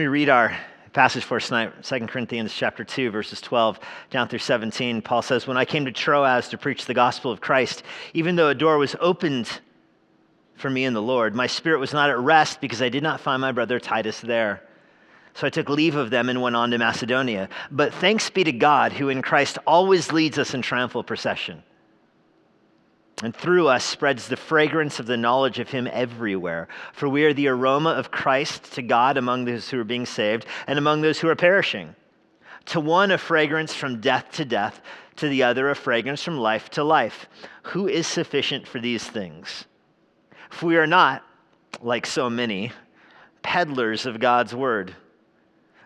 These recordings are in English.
me read our passage for tonight 2 Corinthians chapter 2, verses 12 down through 17. Paul says, When I came to Troas to preach the gospel of Christ, even though a door was opened for me in the Lord, my spirit was not at rest because I did not find my brother Titus there. So I took leave of them and went on to Macedonia. But thanks be to God, who in Christ always leads us in triumphal procession and through us spreads the fragrance of the knowledge of him everywhere. For we are the aroma of Christ to God among those who are being saved and among those who are perishing. To one, a fragrance from death to death, to the other, a fragrance from life to life. Who is sufficient for these things? If we are not, like so many, peddlers of God's word,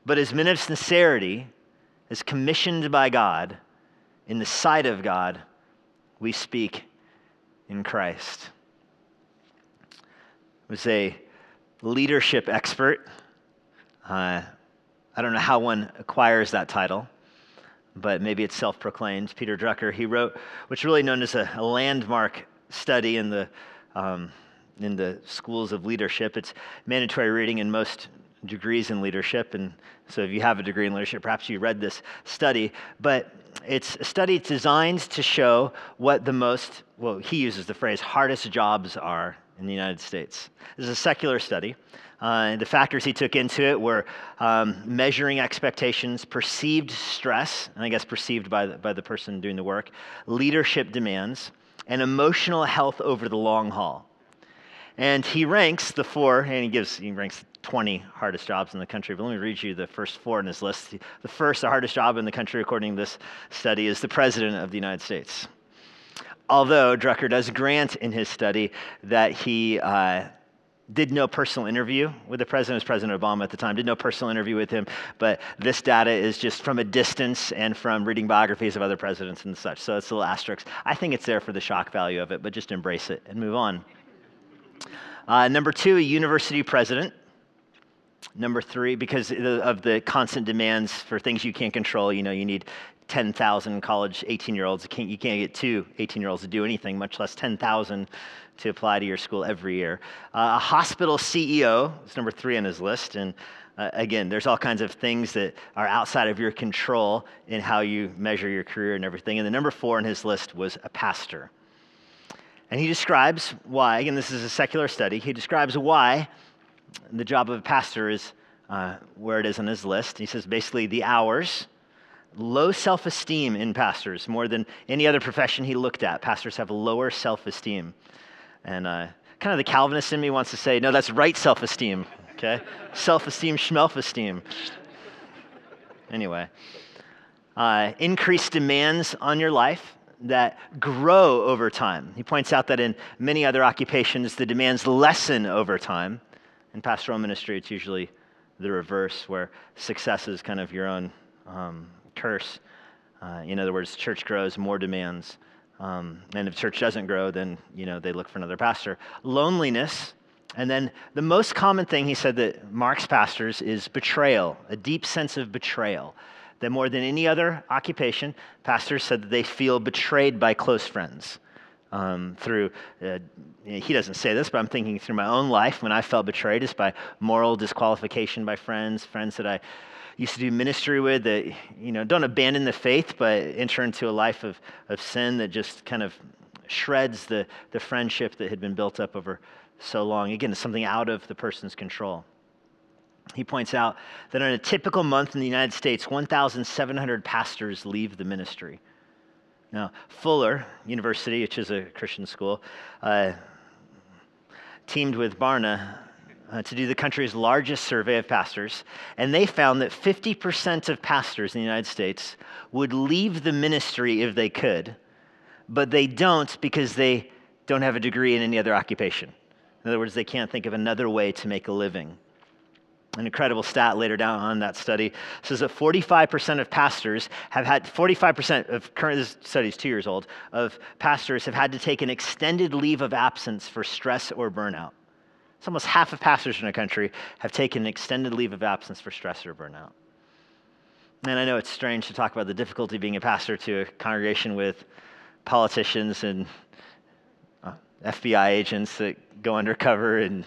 but as men of sincerity, as commissioned by God, in the sight of God, we speak in Christ. Was a leadership expert. Uh, I don't know how one acquires that title, but maybe it's self proclaimed. Peter Drucker, he wrote what's really known as a, a landmark study in the, um, in the schools of leadership. It's mandatory reading in most degrees in leadership. And so if you have a degree in leadership, perhaps you read this study. But it's a study designed to show what the most, well, he uses the phrase, hardest jobs are in the United States. This is a secular study. Uh, the factors he took into it were um, measuring expectations, perceived stress, and I guess perceived by the, by the person doing the work, leadership demands, and emotional health over the long haul. And he ranks the four, and he gives, he ranks 20 hardest jobs in the country. But let me read you the first four in his list. The first, the hardest job in the country, according to this study, is the President of the United States. Although Drucker does grant in his study that he uh, did no personal interview with the president, as President Obama at the time, did no personal interview with him, but this data is just from a distance and from reading biographies of other presidents and such. So it's a little asterisk. I think it's there for the shock value of it, but just embrace it and move on. Uh, number two, a university president. Number three, because of the constant demands for things you can't control, you know, you need 10,000 college 18 year olds. You can't, get two 18 year olds to do anything, much less 10,000 to apply to your school every year. Uh, a hospital CEO is number three on his list. And uh, again, there's all kinds of things that are outside of your control in how you measure your career and everything. And the number four on his list was a pastor. And he describes why, again, this is a secular study, he describes why the job of a pastor is uh, where it is on his list. He says basically the hours, low self esteem in pastors, more than any other profession he looked at. Pastors have lower self esteem. And uh, kind of the Calvinist in me wants to say, no, that's right self esteem, okay? self esteem, schmelf esteem. Anyway, uh, increased demands on your life that grow over time. He points out that in many other occupations, the demands lessen over time. In pastoral ministry, it's usually the reverse, where success is kind of your own um, curse. Uh, in other words, church grows, more demands. Um, and if church doesn't grow, then you know they look for another pastor. Loneliness, and then the most common thing he said that marks pastors is betrayal, a deep sense of betrayal. That more than any other occupation, pastors said that they feel betrayed by close friends um, through, uh, he doesn't say this, but I'm thinking through my own life when I felt betrayed is by moral disqualification by friends, friends that I used to do ministry with that, you know, don't abandon the faith, but enter into a life of, of sin that just kind of shreds the, the friendship that had been built up over so long. Again, it's something out of the person's control. He points out that in a typical month in the United States, 1,700 pastors leave the ministry. Now, Fuller University, which is a Christian school, uh, teamed with Barna uh, to do the country's largest survey of pastors, and they found that 50% of pastors in the United States would leave the ministry if they could, but they don't because they don't have a degree in any other occupation. In other words, they can't think of another way to make a living. An incredible stat later down on that study says that 45% of pastors have had, 45% of current, this study is two years old, of pastors have had to take an extended leave of absence for stress or burnout. It's almost half of pastors in the country have taken an extended leave of absence for stress or burnout. And I know it's strange to talk about the difficulty being a pastor to a congregation with politicians and uh, FBI agents that go undercover and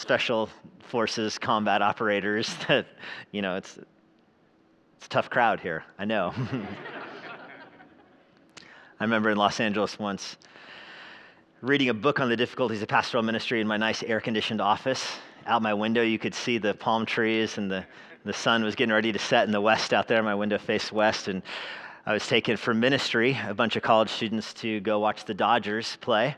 special forces combat operators that, you know, it's, it's a tough crowd here. I know. I remember in Los Angeles once reading a book on the difficulties of pastoral ministry in my nice air conditioned office. Out my window, you could see the palm trees, and the, the sun was getting ready to set in the west out there. My window faced west, and I was taken for ministry, a bunch of college students to go watch the Dodgers play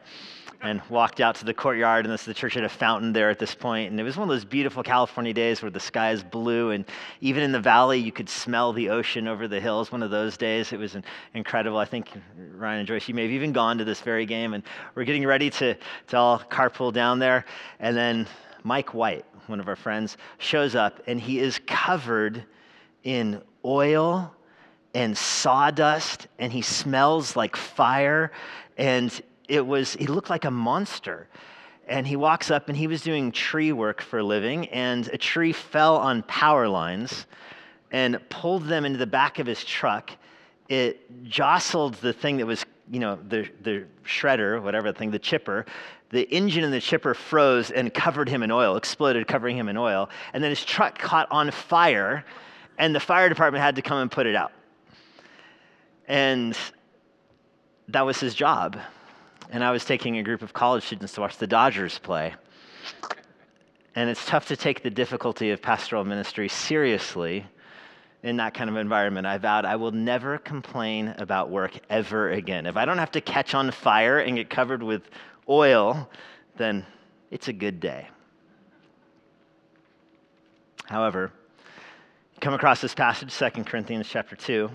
and walked out to the courtyard, and this, the church had a fountain there at this point, and it was one of those beautiful California days where the sky is blue, and even in the valley you could smell the ocean over the hills. One of those days, it was incredible. I think Ryan and Joyce, you may have even gone to this very game, and we're getting ready to to all carpool down there, and then Mike White, one of our friends, shows up, and he is covered in oil and sawdust, and he smells like fire, and it was, he looked like a monster. And he walks up and he was doing tree work for a living, and a tree fell on power lines and pulled them into the back of his truck. It jostled the thing that was, you know, the, the shredder, whatever the thing, the chipper. The engine in the chipper froze and covered him in oil, exploded, covering him in oil. And then his truck caught on fire, and the fire department had to come and put it out. And that was his job and I was taking a group of college students to watch the Dodgers play. And it's tough to take the difficulty of pastoral ministry seriously in that kind of environment. I vowed I will never complain about work ever again. If I don't have to catch on fire and get covered with oil, then it's a good day. However, come across this passage, 2 Corinthians chapter 2,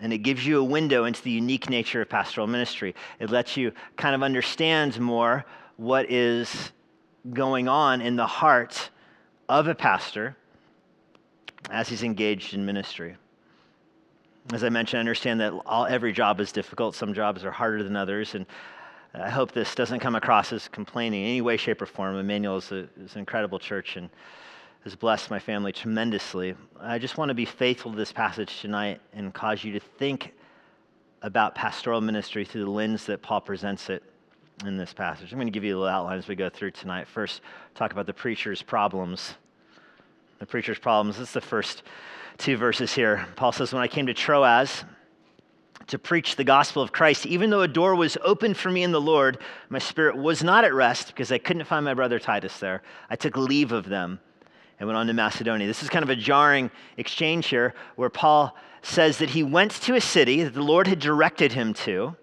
and it gives you a window into the unique nature of pastoral ministry. It lets you kind of understand more what is going on in the heart of a pastor as he's engaged in ministry. As I mentioned, I understand that all, every job is difficult. Some jobs are harder than others. And I hope this doesn't come across as complaining in any way, shape, or form. Emmanuel is, a, is an incredible church, and has blessed my family tremendously. I just want to be faithful to this passage tonight and cause you to think about pastoral ministry through the lens that Paul presents it in this passage. I'm going to give you a little outline as we go through tonight. First, talk about the preacher's problems. The preacher's problems. This is the first two verses here. Paul says, When I came to Troas, to preach the gospel of Christ, even though a door was opened for me in the Lord, my spirit was not at rest because I couldn't find my brother Titus there. I took leave of them and went on to Macedonia. This is kind of a jarring exchange here where Paul says that he went to a city that the Lord had directed him to,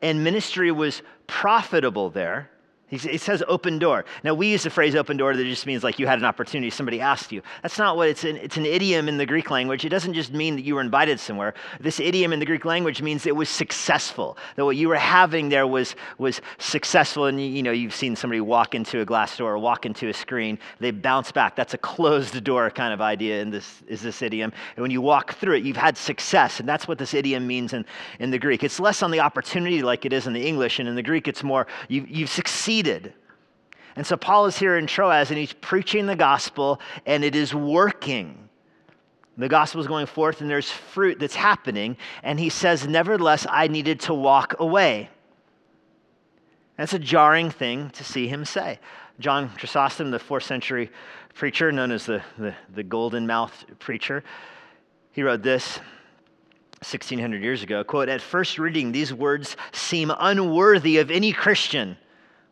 and ministry was profitable there. He says open door. Now, we use the phrase open door that just means like you had an opportunity, somebody asked you. That's not what it's an, it's an idiom in the Greek language. It doesn't just mean that you were invited somewhere. This idiom in the Greek language means it was successful, that what you were having there was, was successful. And you know, you've seen somebody walk into a glass door or walk into a screen, they bounce back. That's a closed door kind of idea in this, is this idiom. And when you walk through it, you've had success. And that's what this idiom means in, in the Greek. It's less on the opportunity like it is in the English. And in the Greek, it's more you, you've succeeded succeeded. And so Paul is here in Troas and he's preaching the gospel and it is working. The gospel is going forth and there's fruit that's happening. And he says, Nevertheless, I needed to walk away. That's a jarring thing to see him say. John Chrysostom, the fourth century preacher, known as the, the, the golden mouthed preacher, he wrote this 1600 years ago quote at first reading these words seem unworthy of any christian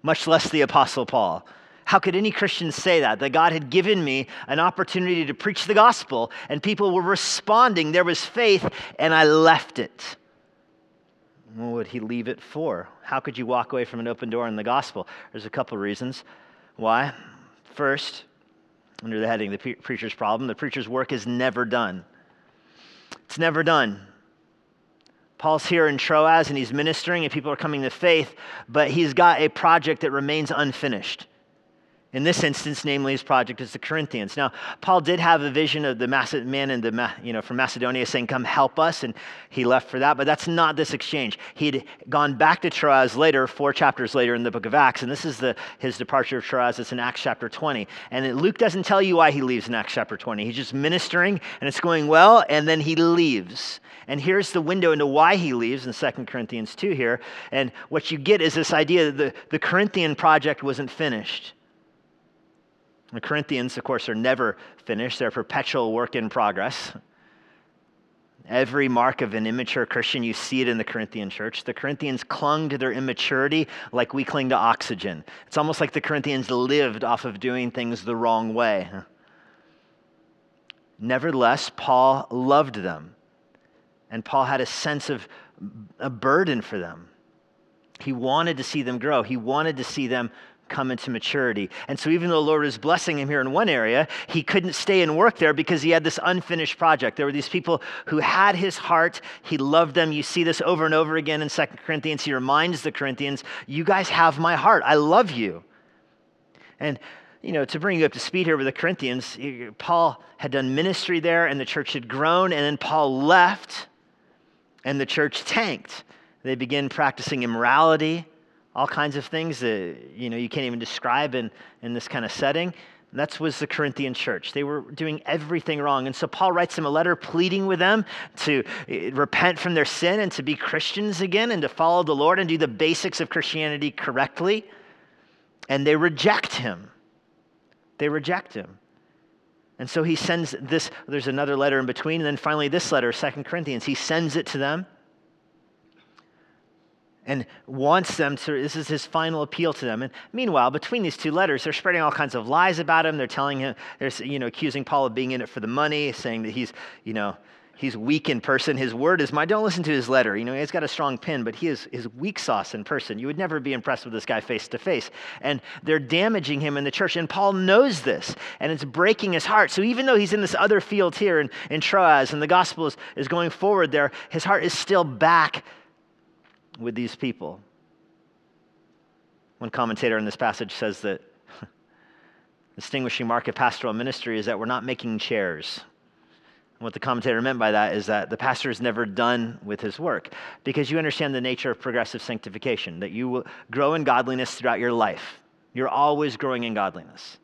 much less the Apostle Paul. How could any Christian say that? That God had given me an opportunity to preach the gospel and people were responding. There was faith, and I left it. What would he leave it for? How could you walk away from an open door in the gospel? There's a couple reasons. Why? First, under the heading, the preacher's problem, the preacher's work is never done. It's never done. Paul's here in Troas and he's ministering and people are coming to faith, but he's got a project that remains unfinished. In this instance, namely, his project is the Corinthians. Now, Paul did have a vision of the man in the, you know, from Macedonia saying, Come help us, and he left for that, but that's not this exchange. He'd gone back to Troas later, four chapters later in the book of Acts, and this is the, his departure of Troas. It's in Acts chapter 20. And Luke doesn't tell you why he leaves in Acts chapter 20. He's just ministering, and it's going well, and then he leaves. And here's the window into why he leaves in 2 Corinthians 2 here. And what you get is this idea that the, the Corinthian project wasn't finished. The Corinthians, of course, are never finished, they're a perpetual work in progress. Every mark of an immature Christian, you see it in the Corinthian church. The Corinthians clung to their immaturity like we cling to oxygen. It's almost like the Corinthians lived off of doing things the wrong way. Nevertheless, Paul loved them, and Paul had a sense of a burden for them. He wanted to see them grow, he wanted to see them come into maturity. And so, even though the Lord was blessing him here in one area, he couldn't stay and work there because he had this unfinished project. There were these people who had his heart. He loved them. You see this over and over again in Second Corinthians. He reminds the Corinthians, You guys have my heart. I love you. And you know, to bring you up to speed here with the Corinthians, Paul had done ministry there and the church had grown, and then Paul left and the church tanked. They began practicing immorality all kinds of things that you know you can't even describe in, in this kind of setting. That was the Corinthian church. They were doing everything wrong. And so Paul writes them a letter pleading with them to eh, repent from their sin and to be Christians again and to follow the Lord and do the basics of Christianity correctly. And they reject him. They reject him. And so he sends this, there's another letter in between, and then finally this letter, Second Corinthians, he sends it to them and wants them to, this is his final appeal to them. And meanwhile, between these two letters, they're spreading all kinds of lies about him. They're telling him, they're, you know, accusing Paul of being in it for the money, saying that he's, you know, he's weak in person. His word is my, don't listen to his letter. You know, he's got a strong pin, but he is, is weak sauce in person. You would never be impressed with this guy face to face. And they're damaging him in the church. And Paul knows this, and it's breaking his heart. So even though he's in this other field here in, in Troas, and the gospel is, is going forward there, his heart is still back with these people. One commentator in this passage says that the distinguishing mark of pastoral ministry is that we're not making chairs. And what the commentator meant by that is that the pastor is never done with his work because you understand the nature of progressive sanctification, that you will grow in godliness throughout your life. You're always growing in godliness.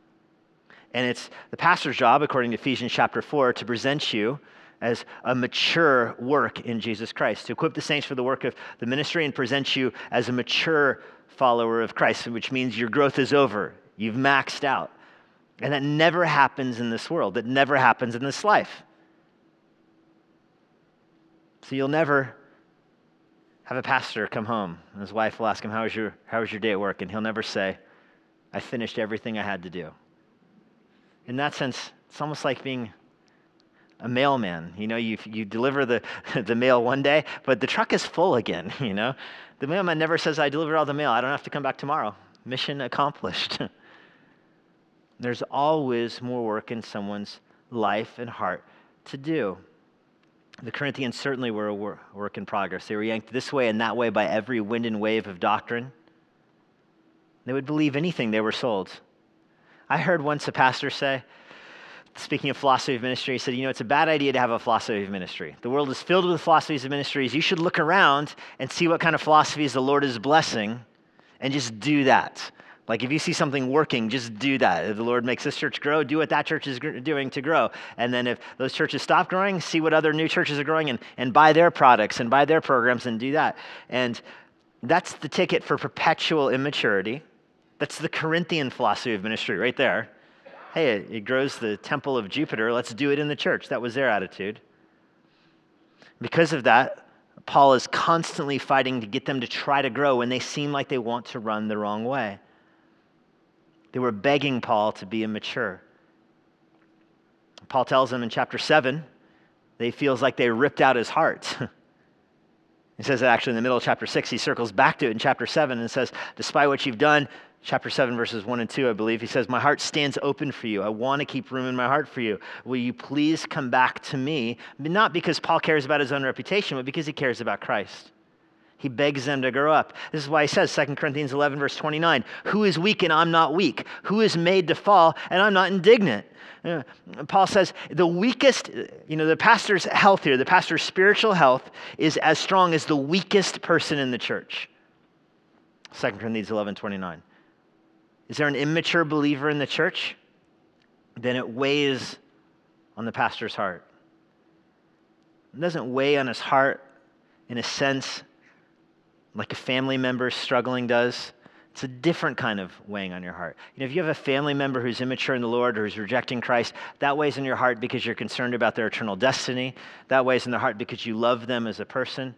And it's the pastor's job, according to Ephesians chapter 4, to present you as a mature work in Jesus Christ, to equip the saints for the work of the ministry and present you as a mature follower of Christ, which means your growth is over. You've maxed out. And that never happens in this world, that never happens in this life. So you'll never have a pastor come home and his wife will ask him, How was your, how was your day at work? And he'll never say, I finished everything I had to do. In that sense, it's almost like being a mailman. You know, you, you deliver the, the mail one day, but the truck is full again, you know. The mailman never says, I delivered all the mail. I don't have to come back tomorrow. Mission accomplished. There's always more work in someone's life and heart to do. The Corinthians certainly were a work in progress. They were yanked this way and that way by every wind and wave of doctrine. They would believe anything they were sold. I heard once a pastor say, speaking of philosophy of ministry, he said, You know, it's a bad idea to have a philosophy of ministry. The world is filled with philosophies of ministries. You should look around and see what kind of philosophies the Lord is blessing and just do that. Like if you see something working, just do that. If the Lord makes this church grow, do what that church is doing to grow. And then if those churches stop growing, see what other new churches are growing and, and buy their products and buy their programs and do that. And that's the ticket for perpetual immaturity. That's the Corinthian philosophy of ministry right there hey, it, grows the temple of Jupiter. Let's do it in the church. That was their attitude. Because of that, Paul is constantly fighting to get them to try to grow when they seem like they want to run the wrong way. They were begging Paul to be immature. Paul tells them in chapter 7, they feels like they ripped out his heart. he says that actually in the middle of chapter 6. He circles back to it in chapter 7 and says, Despite what you've done, chapter 7, verses 1 and 2, I believe. He says, My heart stands open for you. I want to keep room in my heart for you. Will you please come back to me? Not because Paul cares about his own reputation, but because he cares about Christ. He begs them to grow up. This is why he says, 2 Corinthians 11, verse 29, Who is weak and I'm not weak? Who is made to fall and I'm not indignant? Uh, Paul says, the weakest, you know, the pastor's health here, the pastor's spiritual health is as strong as the weakest person in the church. 2 Corinthians 11, 29. Is there an immature believer in the church? Then it weighs on the pastor's heart. It doesn't weigh on his heart in a sense like a family member struggling does. It's a different kind of weighing on your heart. You know, if you have a family member who's immature in the Lord or who's rejecting Christ, that weighs on your heart because you're concerned about their eternal destiny. That weighs in their heart because you love them as a person.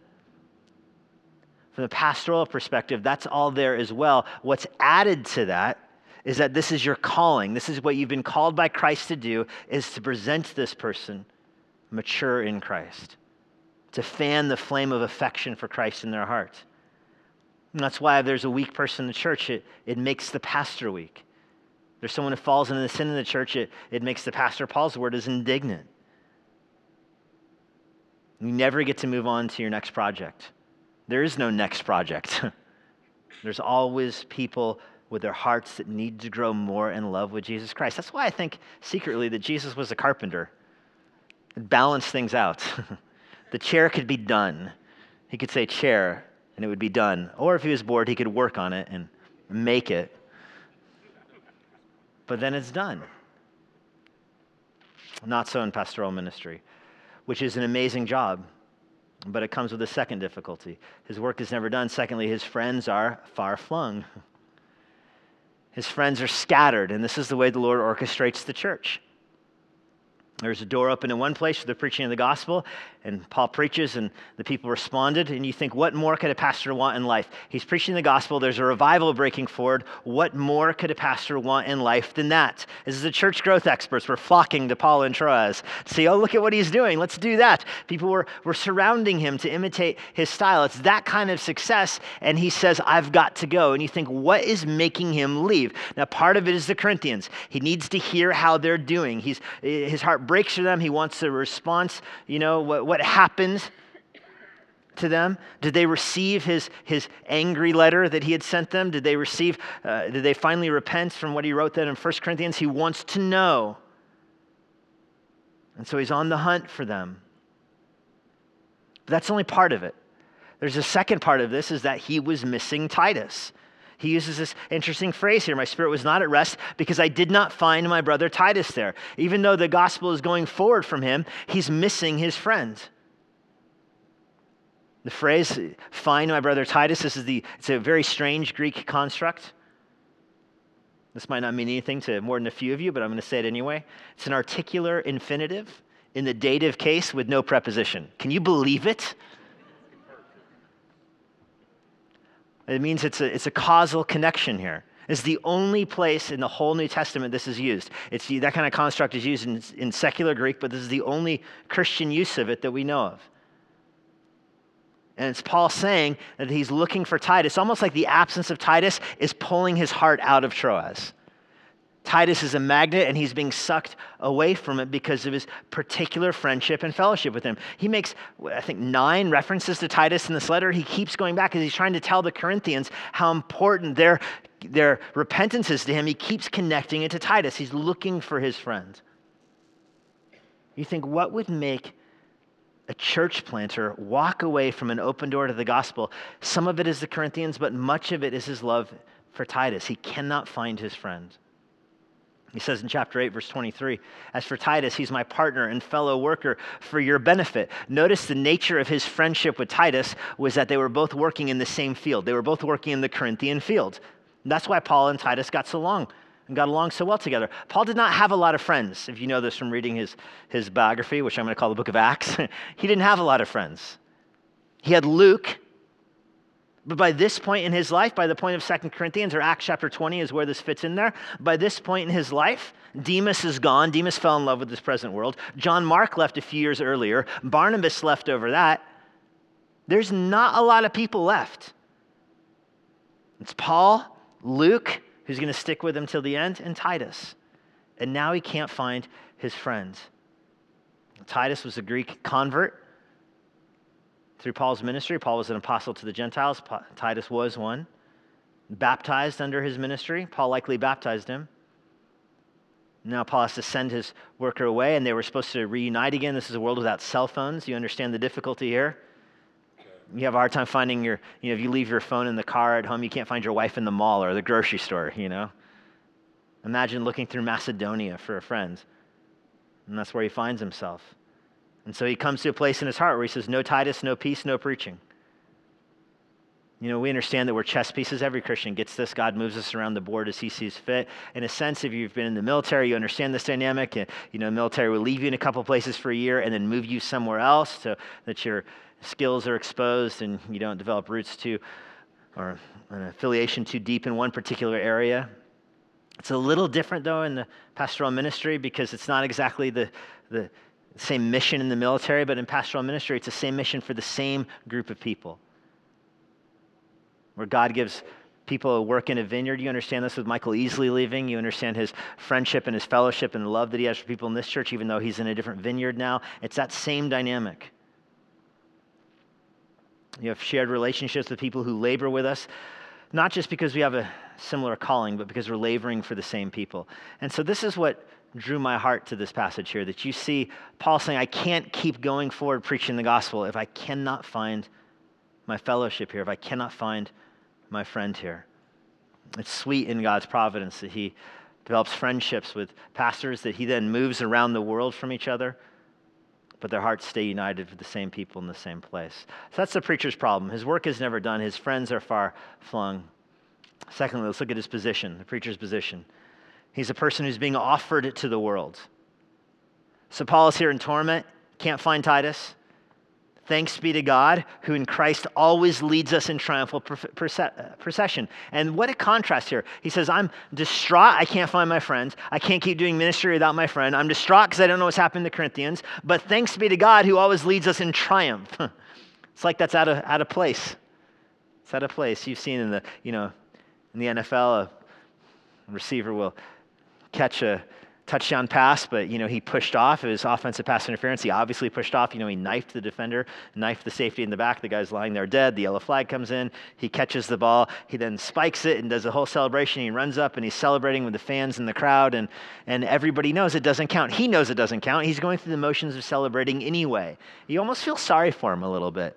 From the pastoral perspective, that's all there as well. What's added to that is that this is your calling. This is what you've been called by Christ to do is to present this person mature in Christ. To fan the flame of affection for Christ in their heart. And that's why if there's a weak person in the church, it, it makes the pastor weak. If there's someone who falls into the sin in the church, it, it makes the pastor, Paul's word, is indignant. You never get to move on to your next project. There is no next project. There's always people with their hearts that need to grow more in love with Jesus Christ. That's why I think secretly that Jesus was a carpenter. It balanced things out. the chair could be done. He could say chair, and it would be done. Or if he was bored, he could work on it and make it. But then it's done. Not so in pastoral ministry, which is an amazing job, but it comes with a second difficulty. His work is never done. Secondly, his friends are far flung. His friends are scattered, and this is the way the Lord orchestrates the church. There's a door open in one place for the preaching of the gospel, and Paul preaches, and the people responded. And you think, what more could a pastor want in life? He's preaching the gospel, there's a revival breaking forward. What more could a pastor want in life than that? This is the church growth experts were flocking to Paul and Troas say, oh, look at what he's doing, let's do that. People were, were surrounding him to imitate his style. It's that kind of success, and he says, I've got to go. And you think, what is making him leave? Now, part of it is the Corinthians. He needs to hear how they're doing. He's, his heart breaks for them. He wants a response. You know, what, what happened to them? Did they receive his, his angry letter that he had sent them? Did they receive, uh, did they finally repent from what he wrote then in 1 Corinthians? He wants to know. And so he's on the hunt for them. But that's only part of it. There's a second part of this is that he was missing Titus. He uses this interesting phrase here My spirit was not at rest because I did not find my brother Titus there. Even though the gospel is going forward from him, he's missing his friend. The phrase, find my brother Titus, this is the, it's a very strange Greek construct. This might not mean anything to more than a few of you, but I'm going to say it anyway. It's an articular infinitive in the dative case with no preposition. Can you believe it? It means it's a, it's a causal connection here. It's the only place in the whole New Testament this is used. It's that kind of construct is used in, in secular Greek, but this is the only Christian use of it that we know of. And it's Paul saying that he's looking for Titus, almost like the absence of Titus is pulling his heart out of Troas. Titus is a magnet and he's being sucked away from it because of his particular friendship and fellowship with him. He makes, I think, nine references to Titus in this letter. He keeps going back as he's trying to tell the Corinthians how important their, their repentance is to him. He keeps connecting it to Titus. He's looking for his friend. You think, what would make a church planter walk away from an open door to the gospel? Some of it is the Corinthians, but much of it is his love for Titus. He cannot find his friend. He says in chapter 8, verse 23, As for Titus, he's my partner and fellow worker for your benefit. Notice the nature of his friendship with Titus was that they were both working in the same field. They were both working in the Corinthian field. And that's why Paul and Titus got so along and got along so well together. Paul did not have a lot of friends. If you know this from reading his, his biography, which I'm going to call the book of Acts, he didn't have a lot of friends. He had Luke, but by this point in his life, by the point of Second Corinthians or Acts chapter 20 is where this fits in there. By this point in his life, Demas is gone. Demas fell in love with this present world. John Mark left a few years earlier. Barnabas left over that. There's not a lot of people left. It's Paul, Luke, who's going to stick with him till the end, and Titus. And now he can't find his friends. Titus was a Greek convert through Paul's ministry. Paul was an apostle to the Gentiles, Titus was one. Baptized under his ministry, Paul likely baptized him. Now Paul has to send his worker away, and they were supposed to reunite again. This is a world without cell phones. You understand the difficulty here? You have a hard time finding your, you know, if you leave your phone in the car at home, you can't find your wife in the mall or the grocery store, you know? Imagine looking through Macedonia for a friend. And that's where he finds himself. And so he comes to a place in his heart where he says, No Titus, no peace, no preaching. You know, we understand that we're chess pieces. Every Christian gets this. God moves us around the board as he sees fit. In a sense, if you've been in the military, you understand this dynamic. You know, the military will leave you in a couple places for a year and then move you somewhere else so that your skills are exposed and you don't develop roots to or an affiliation too deep in one particular area. It's a little different, though, in the pastoral ministry because it's not exactly the, the same mission in the military, but in pastoral ministry, it's the same mission for the same group of people where God gives people a work in a vineyard. You understand this with Michael Easley leaving. You understand his friendship and his fellowship and the love that he has for people in this church, even though he's in a different vineyard now. It's that same dynamic. You have shared relationships with people who labor with us, not just because we have a similar calling, but because we're laboring for the same people. And so this is what drew my heart to this passage here that you see Paul saying, I can't keep going forward preaching the gospel if I cannot find my fellowship here, if I cannot find my friend here. It's sweet in God's providence that He develops friendships with pastors that He then moves around the world from each other, but their hearts stay united with the same people in the same place. So that's the preacher's problem. His work is never done, his friends are far flung. Secondly, let's look at his position, the preacher's position. He's a person who's being offered to the world. So Paul is here in torment, can't find Titus. Thanks be to God, who in Christ always leads us in triumphal uh, procession. And what a contrast here. He says, I'm distraught. I can't find my friends. I can't keep doing ministry without my friend. I'm distraught because I don't know what's happened to Corinthians. But thanks be to God, who always leads us in triumph. it's like that's out of, out of place. It's out of place. You've seen in the, you know, in the NFL, a receiver will catch a touchdown pass, but you know he pushed off. It was offensive pass interference. He obviously pushed off. You know he knifed the defender, knifed the safety in the back. The guy's lying there dead. The yellow flag comes in. He catches the ball. He then spikes it and does a whole celebration. He runs up and he's celebrating with the fans in the crowd, and and everybody knows it doesn't count. He knows it doesn't count. He's going through the motions of celebrating anyway. You almost feel sorry for him a little bit.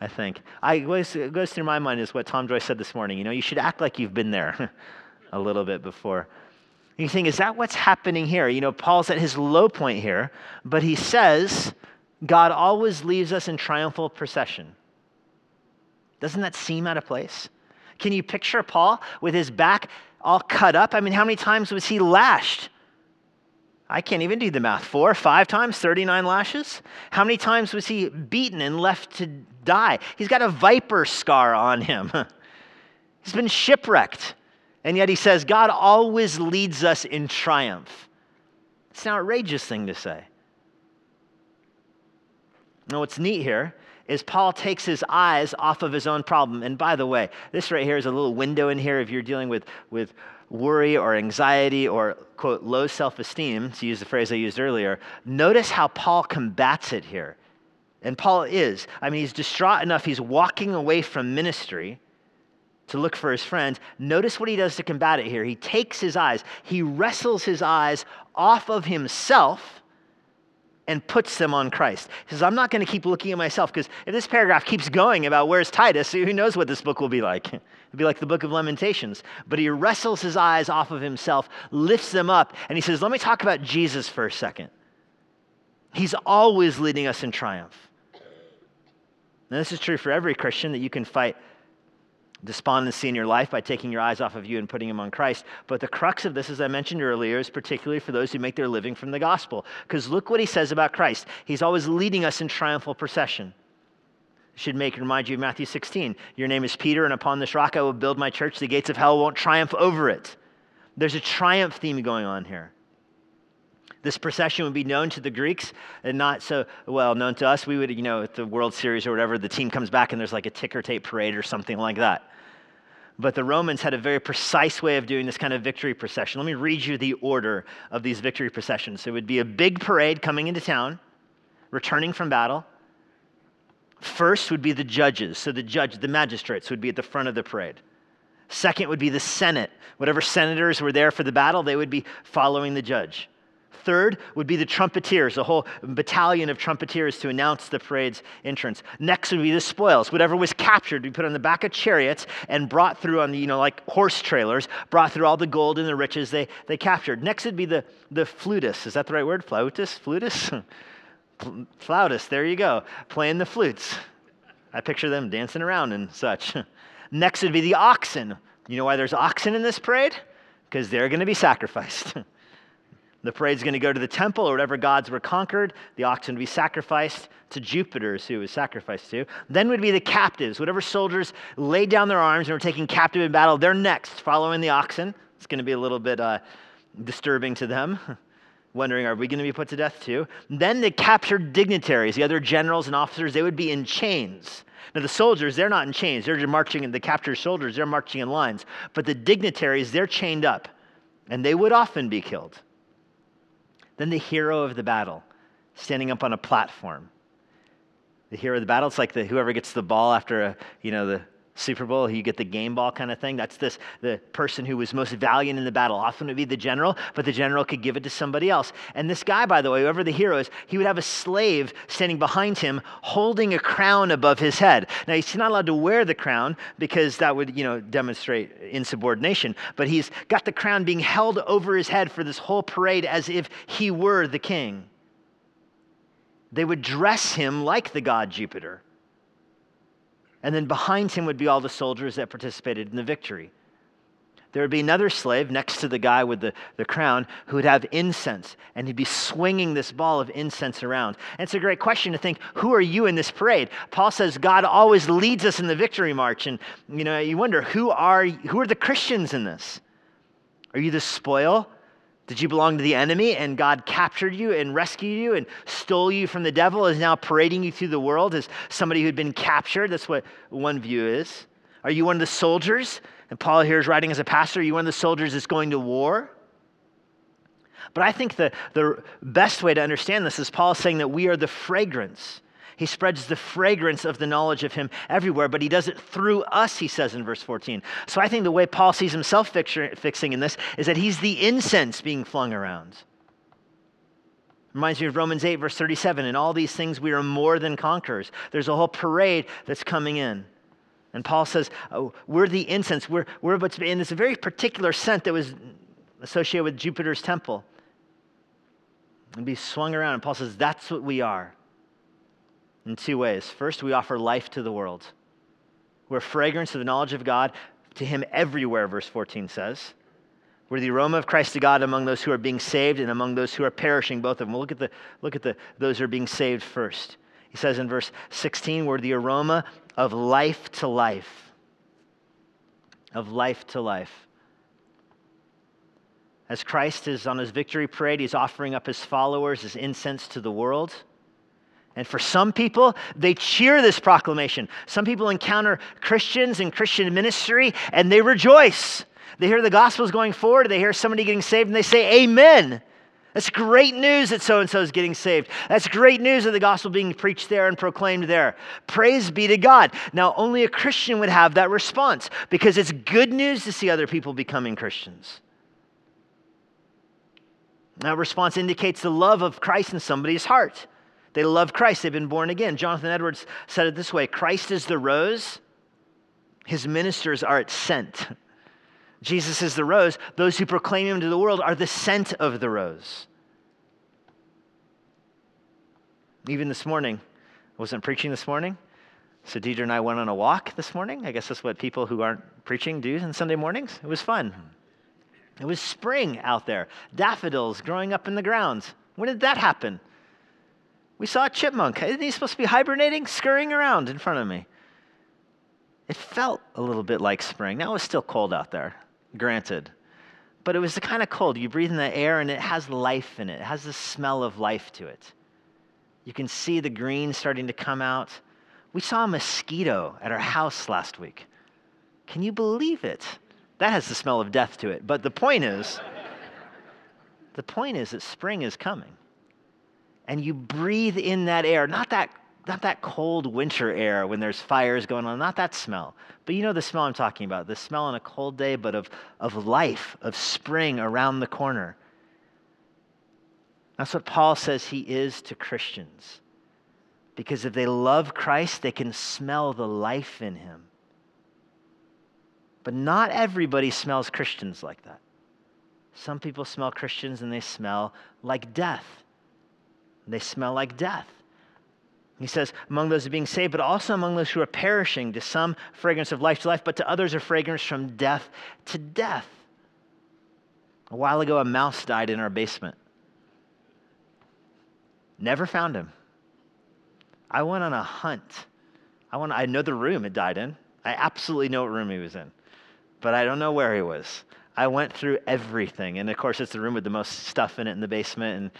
I think. I goes, goes through my mind is what Tom Joyce said this morning. You know, you should act like you've been there a little bit before. You think, is that what's happening here? You know, Paul's at his low point here, but he says God always leaves us in triumphal procession. Doesn't that seem out of place? Can you picture Paul with his back all cut up? I mean, how many times was he lashed? I can't even do the math. Four, five times, 39 lashes? How many times was he beaten and left to die? He's got a viper scar on him. He's been shipwrecked. And yet he says, God always leads us in triumph. It's an outrageous thing to say. Now, what's neat here is Paul takes his eyes off of his own problem. And by the way, this right here is a little window in here if you're dealing with, with worry or anxiety or, quote, low self esteem, to use the phrase I used earlier. Notice how Paul combats it here. And Paul is. I mean, he's distraught enough, he's walking away from ministry to look for his friends. Notice what he does to combat it here. He takes his eyes, he wrestles his eyes off of himself and puts them on Christ. He says, I'm not going to keep looking at myself because if this paragraph keeps going about where's Titus, who knows what this book will be like? It'll be like the book of Lamentations. But he wrestles his eyes off of himself, lifts them up, and he says, Let me talk about Jesus for a second. He's always leading us in triumph. And this is true for every Christian that you can fight despondency in your life by taking your eyes off of you and putting them on Christ. But the crux of this, as I mentioned earlier, is particularly for those who make their living from the gospel. Because look what he says about Christ. He's always leading us in triumphal procession. should make remind you of Matthew 16. Your name is Peter, and upon this rock I will build my church. The gates of hell won't triumph over it. There's a triumph theme going on here. This procession would be known to the Greeks and not so well known to us. We would, you know, at the World Series or whatever, the team comes back and there's like a ticker tape parade or something like that. But the Romans had a very precise way of doing this kind of victory procession. Let me read you the order of these victory processions. So It would be a big parade coming into town, returning from battle. First would be the judges. So the judge, the magistrates would be at the front of the parade. Second would be the Senate. Whatever senators were there for the battle, they would be following the judge. Third would be the trumpeters, a whole battalion of trumpeters to announce the parade's entrance. Next would be the spoils. Whatever was captured would be put on the back of chariots and brought through on the, you know, like horse trailers, brought through all the gold and the riches they, they captured. Next would be the, the flutists. Is that the right word? Flautus? Flutus? Flautist, there you go, playing the flutes. I picture them dancing around and such. Next would be the oxen. You know why there's oxen in this parade? Because they're going to be sacrificed. the parade's going to go to the temple or whatever gods were conquered. The oxen would be sacrificed to Jupiter's, who it was sacrificed to. Then would be the captives. Whatever soldiers laid down their arms and were taken captive in battle, they're next, following the oxen. It's going to be a little bit uh, disturbing to them. wondering, are we going to be put to death too? Then the captured dignitaries, the other generals and officers, they would be in chains. Now, the soldiers, they're not in chains. They're just marching, in the captured soldiers, they're marching in lines. But the dignitaries, they're chained up, and they would often be killed. Then the hero of the battle, standing up on a platform. The hero of the battle, it's like the, whoever gets the ball after a, you know, the Super Bowl, you get the game ball kind of thing. That's this the person who was most valiant in the battle. Often would be the general, but the general could give it to somebody else. And this guy, by the way, whoever the hero is, he would have a slave standing behind him holding a crown above his head. Now he's not allowed to wear the crown because that would, you know, demonstrate insubordination. But he's got the crown being held over his head for this whole parade as if he were the king. They would dress him like the god Jupiter. And then behind him would be all the soldiers that participated in the victory. There would be another slave next to the guy with the, the crown who would have incense, and he'd be swinging this ball of incense around. And it's a great question to think who are you in this parade? Paul says God always leads us in the victory march. And you know, you wonder who are, who are the Christians in this? Are you the spoil? Did you belong to the enemy and God captured you and rescued you and stole you from the devil, is now parading you through the world as somebody who'd been captured? That's what one view is. Are you one of the soldiers? And Paul here is writing as a pastor. Are you one of the soldiers that's going to war? But I think the, the best way to understand this is Paul saying that we are the fragrance he spreads the fragrance of the knowledge of him everywhere, but he does it through us, he says in verse 14. So I think the way Paul sees himself fixing in this is that he's the incense being flung around. Reminds me of Romans 8, verse 37. In all these things, we are more than conquerors. There's a whole parade that's coming in. And Paul says, oh, We're the incense. We're, we're what's in this very particular scent that was associated with Jupiter's temple. And be swung around. And Paul says, That's what we are in two ways. First, we offer life to the world. We're a fragrance of the knowledge of God to Him everywhere, verse 14 says. We're the aroma of Christ to God among those who are being saved and among those who are perishing, both of them. Look at, the, look at the, those who are being saved first. He says in verse 16, we're the aroma of life to life. Of life to life. As Christ is on his victory parade, he's offering up his followers as incense to the world. And for some people, they cheer this proclamation. Some people encounter Christians and Christian ministry and they rejoice. They hear the gospel's going forward, they hear somebody getting saved, and they say, Amen. That's great news that so and so is getting saved. That's great news of the gospel being preached there and proclaimed there. Praise be to God. Now, only a Christian would have that response because it's good news to see other people becoming Christians. That response indicates the love of Christ in somebody's heart. They love Christ. They've been born again. Jonathan Edwards said it this way Christ is the rose, his ministers are its scent. Jesus is the rose. Those who proclaim him to the world are the scent of the rose. Even this morning, I wasn't preaching this morning. So Deidre and I went on a walk this morning. I guess that's what people who aren't preaching do on Sunday mornings. It was fun. It was spring out there, daffodils growing up in the ground. When did that happen? We saw a chipmunk. Isn't he supposed to be hibernating, scurrying around in front of me? It felt a little bit like spring. Now it was still cold out there, granted. But it was the kind of cold. You breathe in the air and it has life in it, it has the smell of life to it. You can see the green starting to come out. We saw a mosquito at our house last week. Can you believe it? That has the smell of death to it. But the point is, the point is that spring is coming and you breathe in that air, not that, not that cold winter air when there's fires going on, not that smell, but you know the smell I'm talking about, the smell on a cold day, but of, of life, of spring around the corner. That's what Paul says he is to Christians. Because if they love Christ, they can smell the life in him. But not everybody smells Christians like that. Some people smell Christians and they smell like death. They smell like death. He says, among those being saved, but also among those who are perishing, to some fragrance of life to life, but to others a fragrance from death to death. A while ago, a mouse died in our basement. Never found him. I went on a hunt. I, went, I know the room it died in. I absolutely know what room he was in, but I don't know where he was. I went through everything. And of course, it's the room with the most stuff in it in the basement. And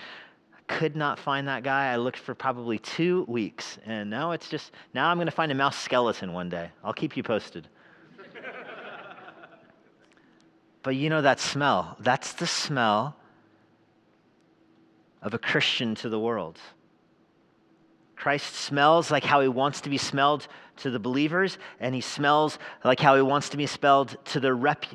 could not find that guy. I looked for probably two weeks. And now it's just, now I'm going to find a mouse skeleton one day. I'll keep you posted. but you know that smell? That's the smell of a Christian to the world. Christ smells like how he wants to be smelled to the believers, and he smells like how he wants to be smelled to the, rep-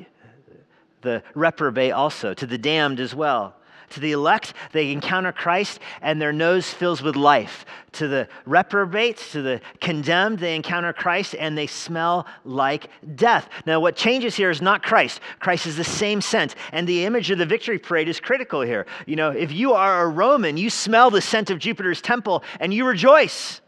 the reprobate also, to the damned as well. To the elect, they encounter Christ and their nose fills with life. To the reprobates, to the condemned, they encounter Christ and they smell like death. Now, what changes here is not Christ. Christ is the same scent. And the image of the victory parade is critical here. You know, if you are a Roman, you smell the scent of Jupiter's temple and you rejoice.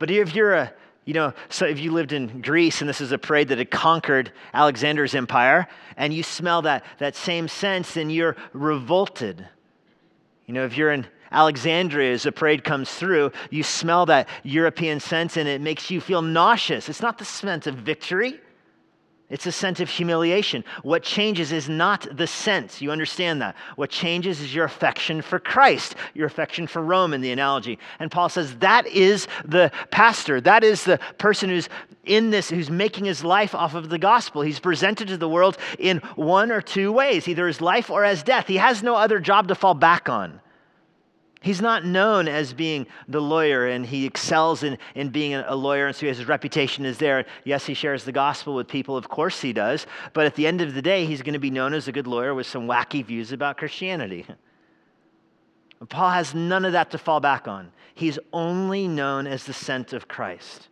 But if you're a you know, so if you lived in Greece and this is a parade that had conquered Alexander's empire, and you smell that, that same sense, then you're revolted. You know, if you're in Alexandria as a parade comes through, you smell that European sense and it makes you feel nauseous. It's not the scent of victory, it's a sense of humiliation. What changes is not the sense. You understand that. What changes is your affection for Christ, your affection for Rome in the analogy. And Paul says that is the pastor. That is the person who's in this, who's making his life off of the gospel. He's presented to the world in one or two ways either as life or as death. He has no other job to fall back on. He's not known as being the lawyer, and he excels in, in being a lawyer, and so his reputation is there. Yes, he shares the gospel with people, of course he does, but at the end of the day, he's going to be known as a good lawyer with some wacky views about Christianity. Paul has none of that to fall back on. He's only known as the scent of Christ.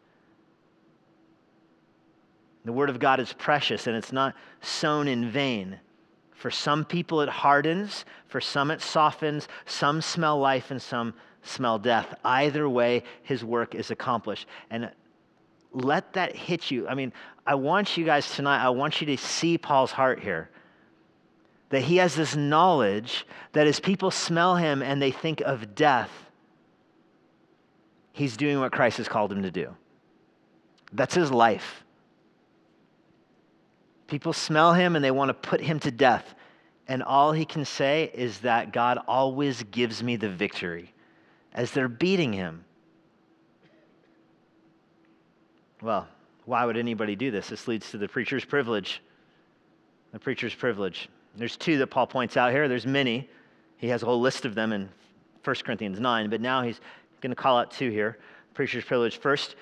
The Word of God is precious, and it's not sown in vain. For some people, it hardens. For some, it softens. Some smell life and some smell death. Either way, his work is accomplished. And let that hit you. I mean, I want you guys tonight, I want you to see Paul's heart here. That he has this knowledge that as people smell him and they think of death, he's doing what Christ has called him to do. That's his life. People smell him and they want to put him to death. And all he can say is that God always gives me the victory as they're beating him. Well, why would anybody do this? This leads to the preacher's privilege. The preacher's privilege. There's two that Paul points out here. There's many. He has a whole list of them in 1 Corinthians 9, but now he's going to call out two here. Preacher's privilege. First,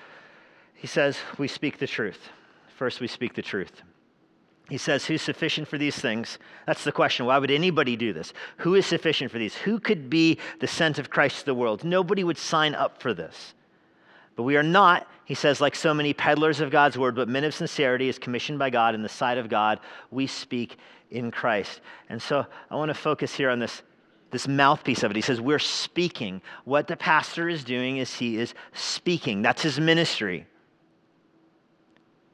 he says, We speak the truth. First, we speak the truth. He says, Who's sufficient for these things? That's the question. Why would anybody do this? Who is sufficient for these? Who could be the scent of Christ to the world? Nobody would sign up for this. But we are not, he says, like so many peddlers of God's word, but men of sincerity is commissioned by God in the sight of God. We speak in Christ. And so I want to focus here on this, this mouthpiece of it. He says, We're speaking. What the pastor is doing is he is speaking. That's his ministry.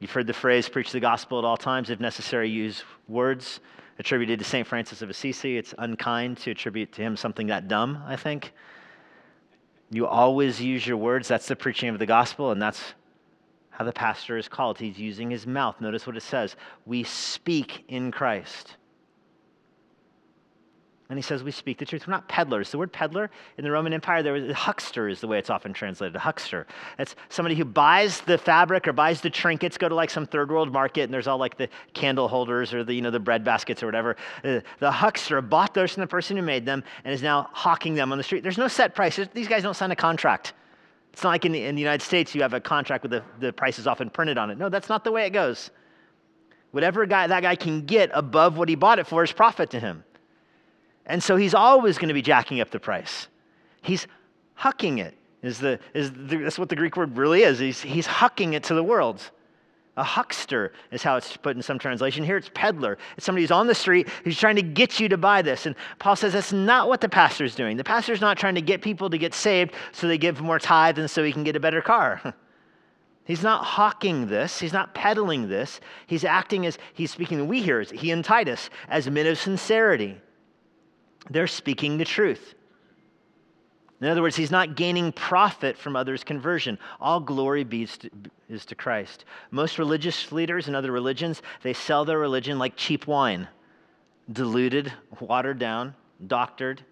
You've heard the phrase, preach the gospel at all times, if necessary, use words attributed to St. Francis of Assisi. It's unkind to attribute to him something that dumb, I think. You always use your words. That's the preaching of the gospel, and that's how the pastor is called. He's using his mouth. Notice what it says We speak in Christ. And he says, We speak the truth. We're not peddlers. The word peddler in the Roman Empire, there was huckster is the way it's often translated. A huckster. It's somebody who buys the fabric or buys the trinkets, go to like some third world market, and there's all like the candle holders or the, you know, the bread baskets or whatever. Uh, the huckster bought those from the person who made them and is now hawking them on the street. There's no set price. These guys don't sign a contract. It's not like in the, in the United States you have a contract with the, the prices often printed on it. No, that's not the way it goes. Whatever guy, that guy can get above what he bought it for is profit to him. And so he's always going to be jacking up the price. He's hucking it. Is the, is the, that's what the Greek word really is. He's, he's hucking it to the world. A huckster is how it's put in some translation. Here it's peddler. It's somebody who's on the street who's trying to get you to buy this. And Paul says that's not what the pastor's doing. The pastor's not trying to get people to get saved so they give more tithe and so he can get a better car. He's not hawking this. He's not peddling this. He's acting as he's speaking, we hear, he and Titus, as men of sincerity. They're speaking the truth. In other words, he's not gaining profit from others' conversion. All glory to, is to Christ. Most religious leaders in other religions, they sell their religion like cheap wine, diluted, watered down, doctored.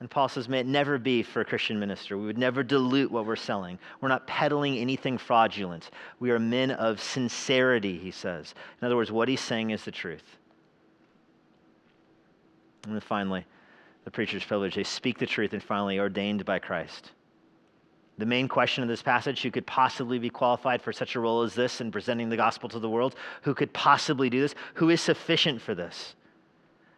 And Paul says, may it never be for a Christian minister. We would never dilute what we're selling. We're not peddling anything fraudulent. We are men of sincerity, he says. In other words, what he's saying is the truth. And then finally, the preacher's privilege. They speak the truth and finally ordained by Christ. The main question of this passage who could possibly be qualified for such a role as this in presenting the gospel to the world? Who could possibly do this? Who is sufficient for this?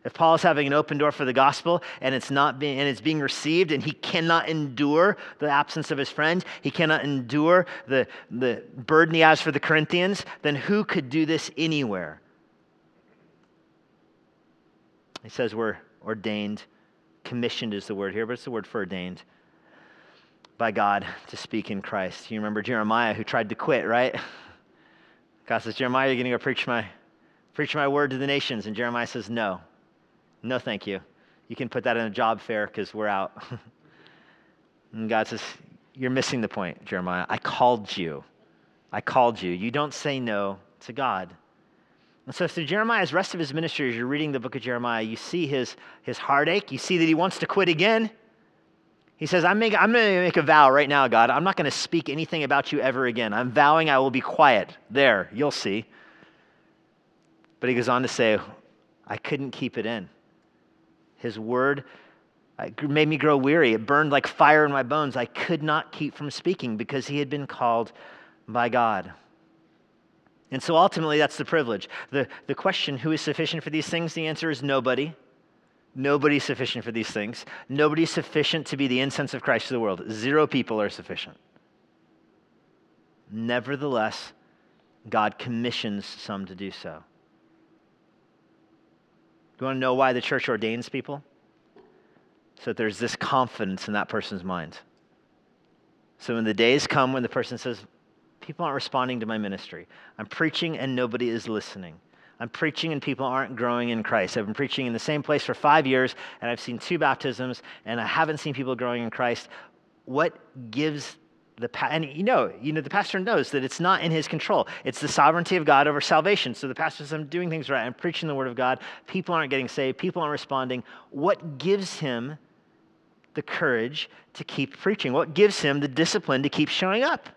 If Paul is having an open door for the gospel and it's not being and it's being received and he cannot endure the absence of his friends, he cannot endure the, the burden he has for the Corinthians, then who could do this anywhere? He says we're ordained commissioned is the word here, but it's the word for ordained by God to speak in Christ. You remember Jeremiah who tried to quit, right? God says, Jeremiah, you're going to go preach my, preach my word to the nations. And Jeremiah says, No, no, thank you. You can put that in a job fair because we're out. and God says, You're missing the point, Jeremiah. I called you. I called you. You don't say no to God. And so through Jeremiah's rest of his ministry, as you're reading the book of Jeremiah, you see his, his heartache. You see that he wants to quit again. He says, I'm, make, I'm going to make a vow right now, God. I'm not going to speak anything about you ever again. I'm vowing I will be quiet. There, you'll see. But he goes on to say, I couldn't keep it in. His word uh, made me grow weary. It burned like fire in my bones. I could not keep from speaking because he had been called by God. And so ultimately, that's the privilege. The, the question, who is sufficient for these things? The answer is nobody. Nobody's sufficient for these things. Nobody's sufficient to be the incense of Christ to the world. Zero people are sufficient. Nevertheless, God commissions some to do so. Do you want to know why the church ordains people? So that there's this confidence in that person's mind. So when the days come when the person says, people aren't responding to my ministry. I'm preaching and nobody is listening. I'm preaching and people aren't growing in Christ. I've been preaching in the same place for five years and I've seen two baptisms and I haven't seen people growing in Christ. What gives the pa- and you know, you know, the pastor knows that it's not in his control. It's the sovereignty of God over salvation. So the pastor says, I'm doing things right. I'm preaching the word of God. People aren't getting saved. People aren't responding. What gives him the courage to keep preaching? What gives him the discipline to keep showing up?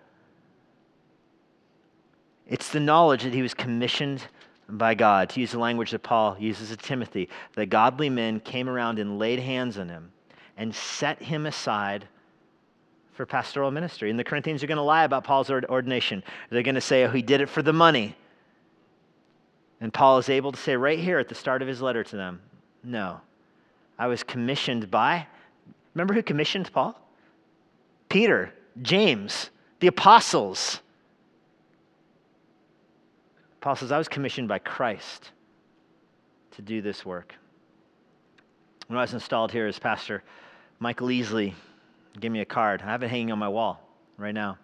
It's the knowledge that he was commissioned by God, to use the language that Paul uses to Timothy, that godly men came around and laid hands on him and set him aside for pastoral ministry. And the Corinthians are going to lie about Paul's ordination. They're going to say, oh, he did it for the money. And Paul is able to say right here at the start of his letter to them, no, I was commissioned by, remember who commissioned Paul? Peter, James, the apostles. Paul says, I was commissioned by Christ to do this work. When I was installed here as pastor, Michael Easley gave me a card. I have it hanging on my wall right now.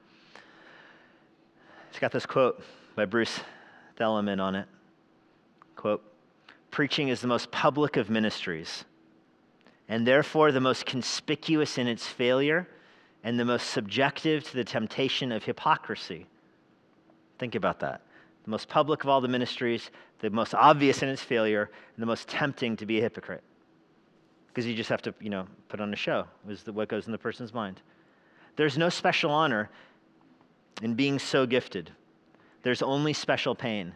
It's got this quote by Bruce Thielemann on it. Quote, preaching is the most public of ministries, and therefore the most conspicuous in its failure and the most subjective to the temptation of hypocrisy. Think about that the most public of all the ministries, the most obvious in its failure, and the most tempting to be a hypocrite. Because you just have to, you know, put on a show, is what goes in the person's mind. There's no special honor in being so gifted. There's only special pain.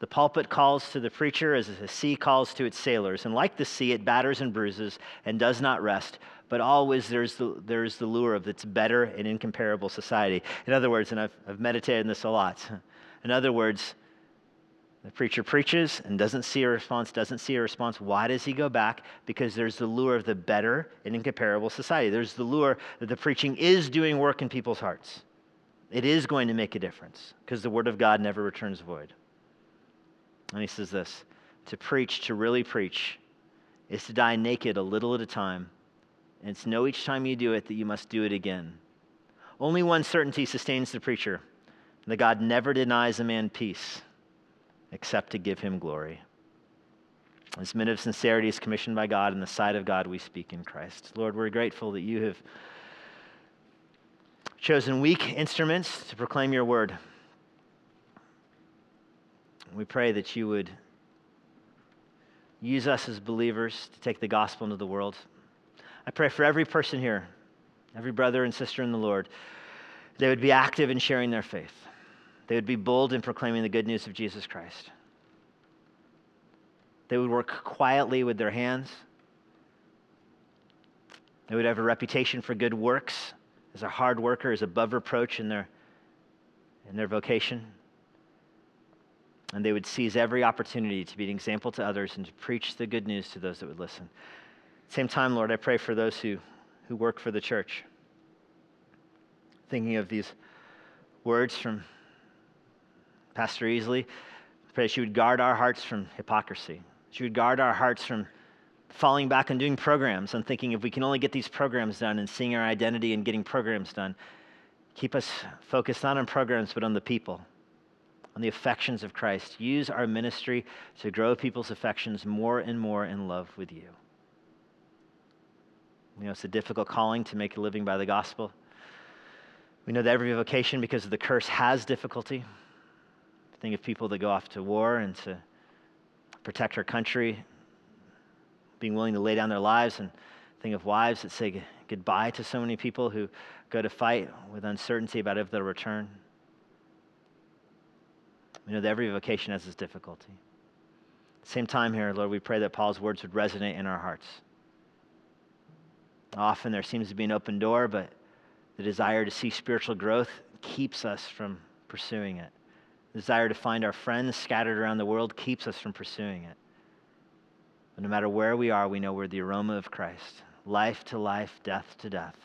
The pulpit calls to the preacher as the sea calls to its sailors. And like the sea, it batters and bruises and does not rest. But always there's the, there's the lure of its better and incomparable society. In other words, and I've, I've meditated on this a lot, in other words, the preacher preaches and doesn't see a response, doesn't see a response. Why does he go back? Because there's the lure of the better and incomparable society. There's the lure that the preaching is doing work in people's hearts. It is going to make a difference because the word of God never returns void. And he says this to preach, to really preach, is to die naked a little at a time. And to know each time you do it that you must do it again. Only one certainty sustains the preacher that God never denies a man peace except to give him glory. This minute of sincerity is commissioned by God, in the sight of God we speak in Christ. Lord, we're grateful that you have chosen weak instruments to proclaim your word. We pray that you would use us as believers to take the gospel into the world. I pray for every person here, every brother and sister in the Lord, they would be active in sharing their faith. They would be bold in proclaiming the good news of Jesus Christ. They would work quietly with their hands. They would have a reputation for good works as a hard worker, as above reproach in their, in their vocation. And they would seize every opportunity to be an example to others and to preach the good news to those that would listen. Same time, Lord, I pray for those who, who work for the church. Thinking of these words from Pastor Easley, pray she would guard our hearts from hypocrisy. She would guard our hearts from falling back on doing programs and thinking if we can only get these programs done and seeing our identity and getting programs done, keep us focused not on programs but on the people, on the affections of Christ. Use our ministry to grow people's affections more and more in love with you. You know, it's a difficult calling to make a living by the gospel. We know that every vocation, because of the curse, has difficulty. Think of people that go off to war and to protect our country, being willing to lay down their lives and think of wives that say goodbye to so many people who go to fight with uncertainty about if they'll return. We know that every vocation has its difficulty. Same time here, Lord, we pray that Paul's words would resonate in our hearts. Often there seems to be an open door, but the desire to see spiritual growth keeps us from pursuing it. Desire to find our friends scattered around the world keeps us from pursuing it. But no matter where we are, we know we're the aroma of Christ life to life, death to death.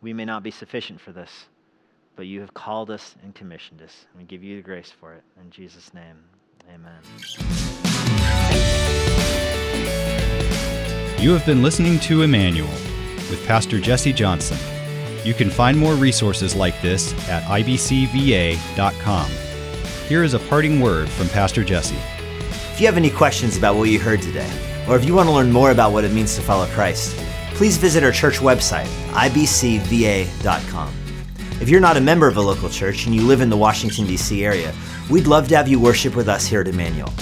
We may not be sufficient for this, but you have called us and commissioned us. And we give you the grace for it. In Jesus' name, amen. You have been listening to Immanuel with Pastor Jesse Johnson. You can find more resources like this at ibcva.com. Here is a parting word from Pastor Jesse. If you have any questions about what you heard today, or if you want to learn more about what it means to follow Christ, please visit our church website, ibcva.com. If you're not a member of a local church and you live in the Washington, D.C. area, we'd love to have you worship with us here at Immanuel.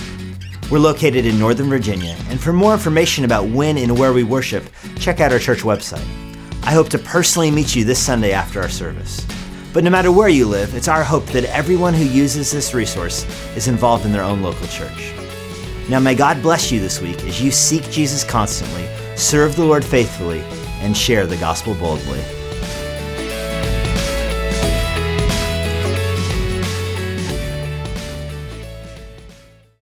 We're located in Northern Virginia, and for more information about when and where we worship, check out our church website. I hope to personally meet you this Sunday after our service. But no matter where you live, it's our hope that everyone who uses this resource is involved in their own local church. Now, may God bless you this week as you seek Jesus constantly, serve the Lord faithfully, and share the gospel boldly.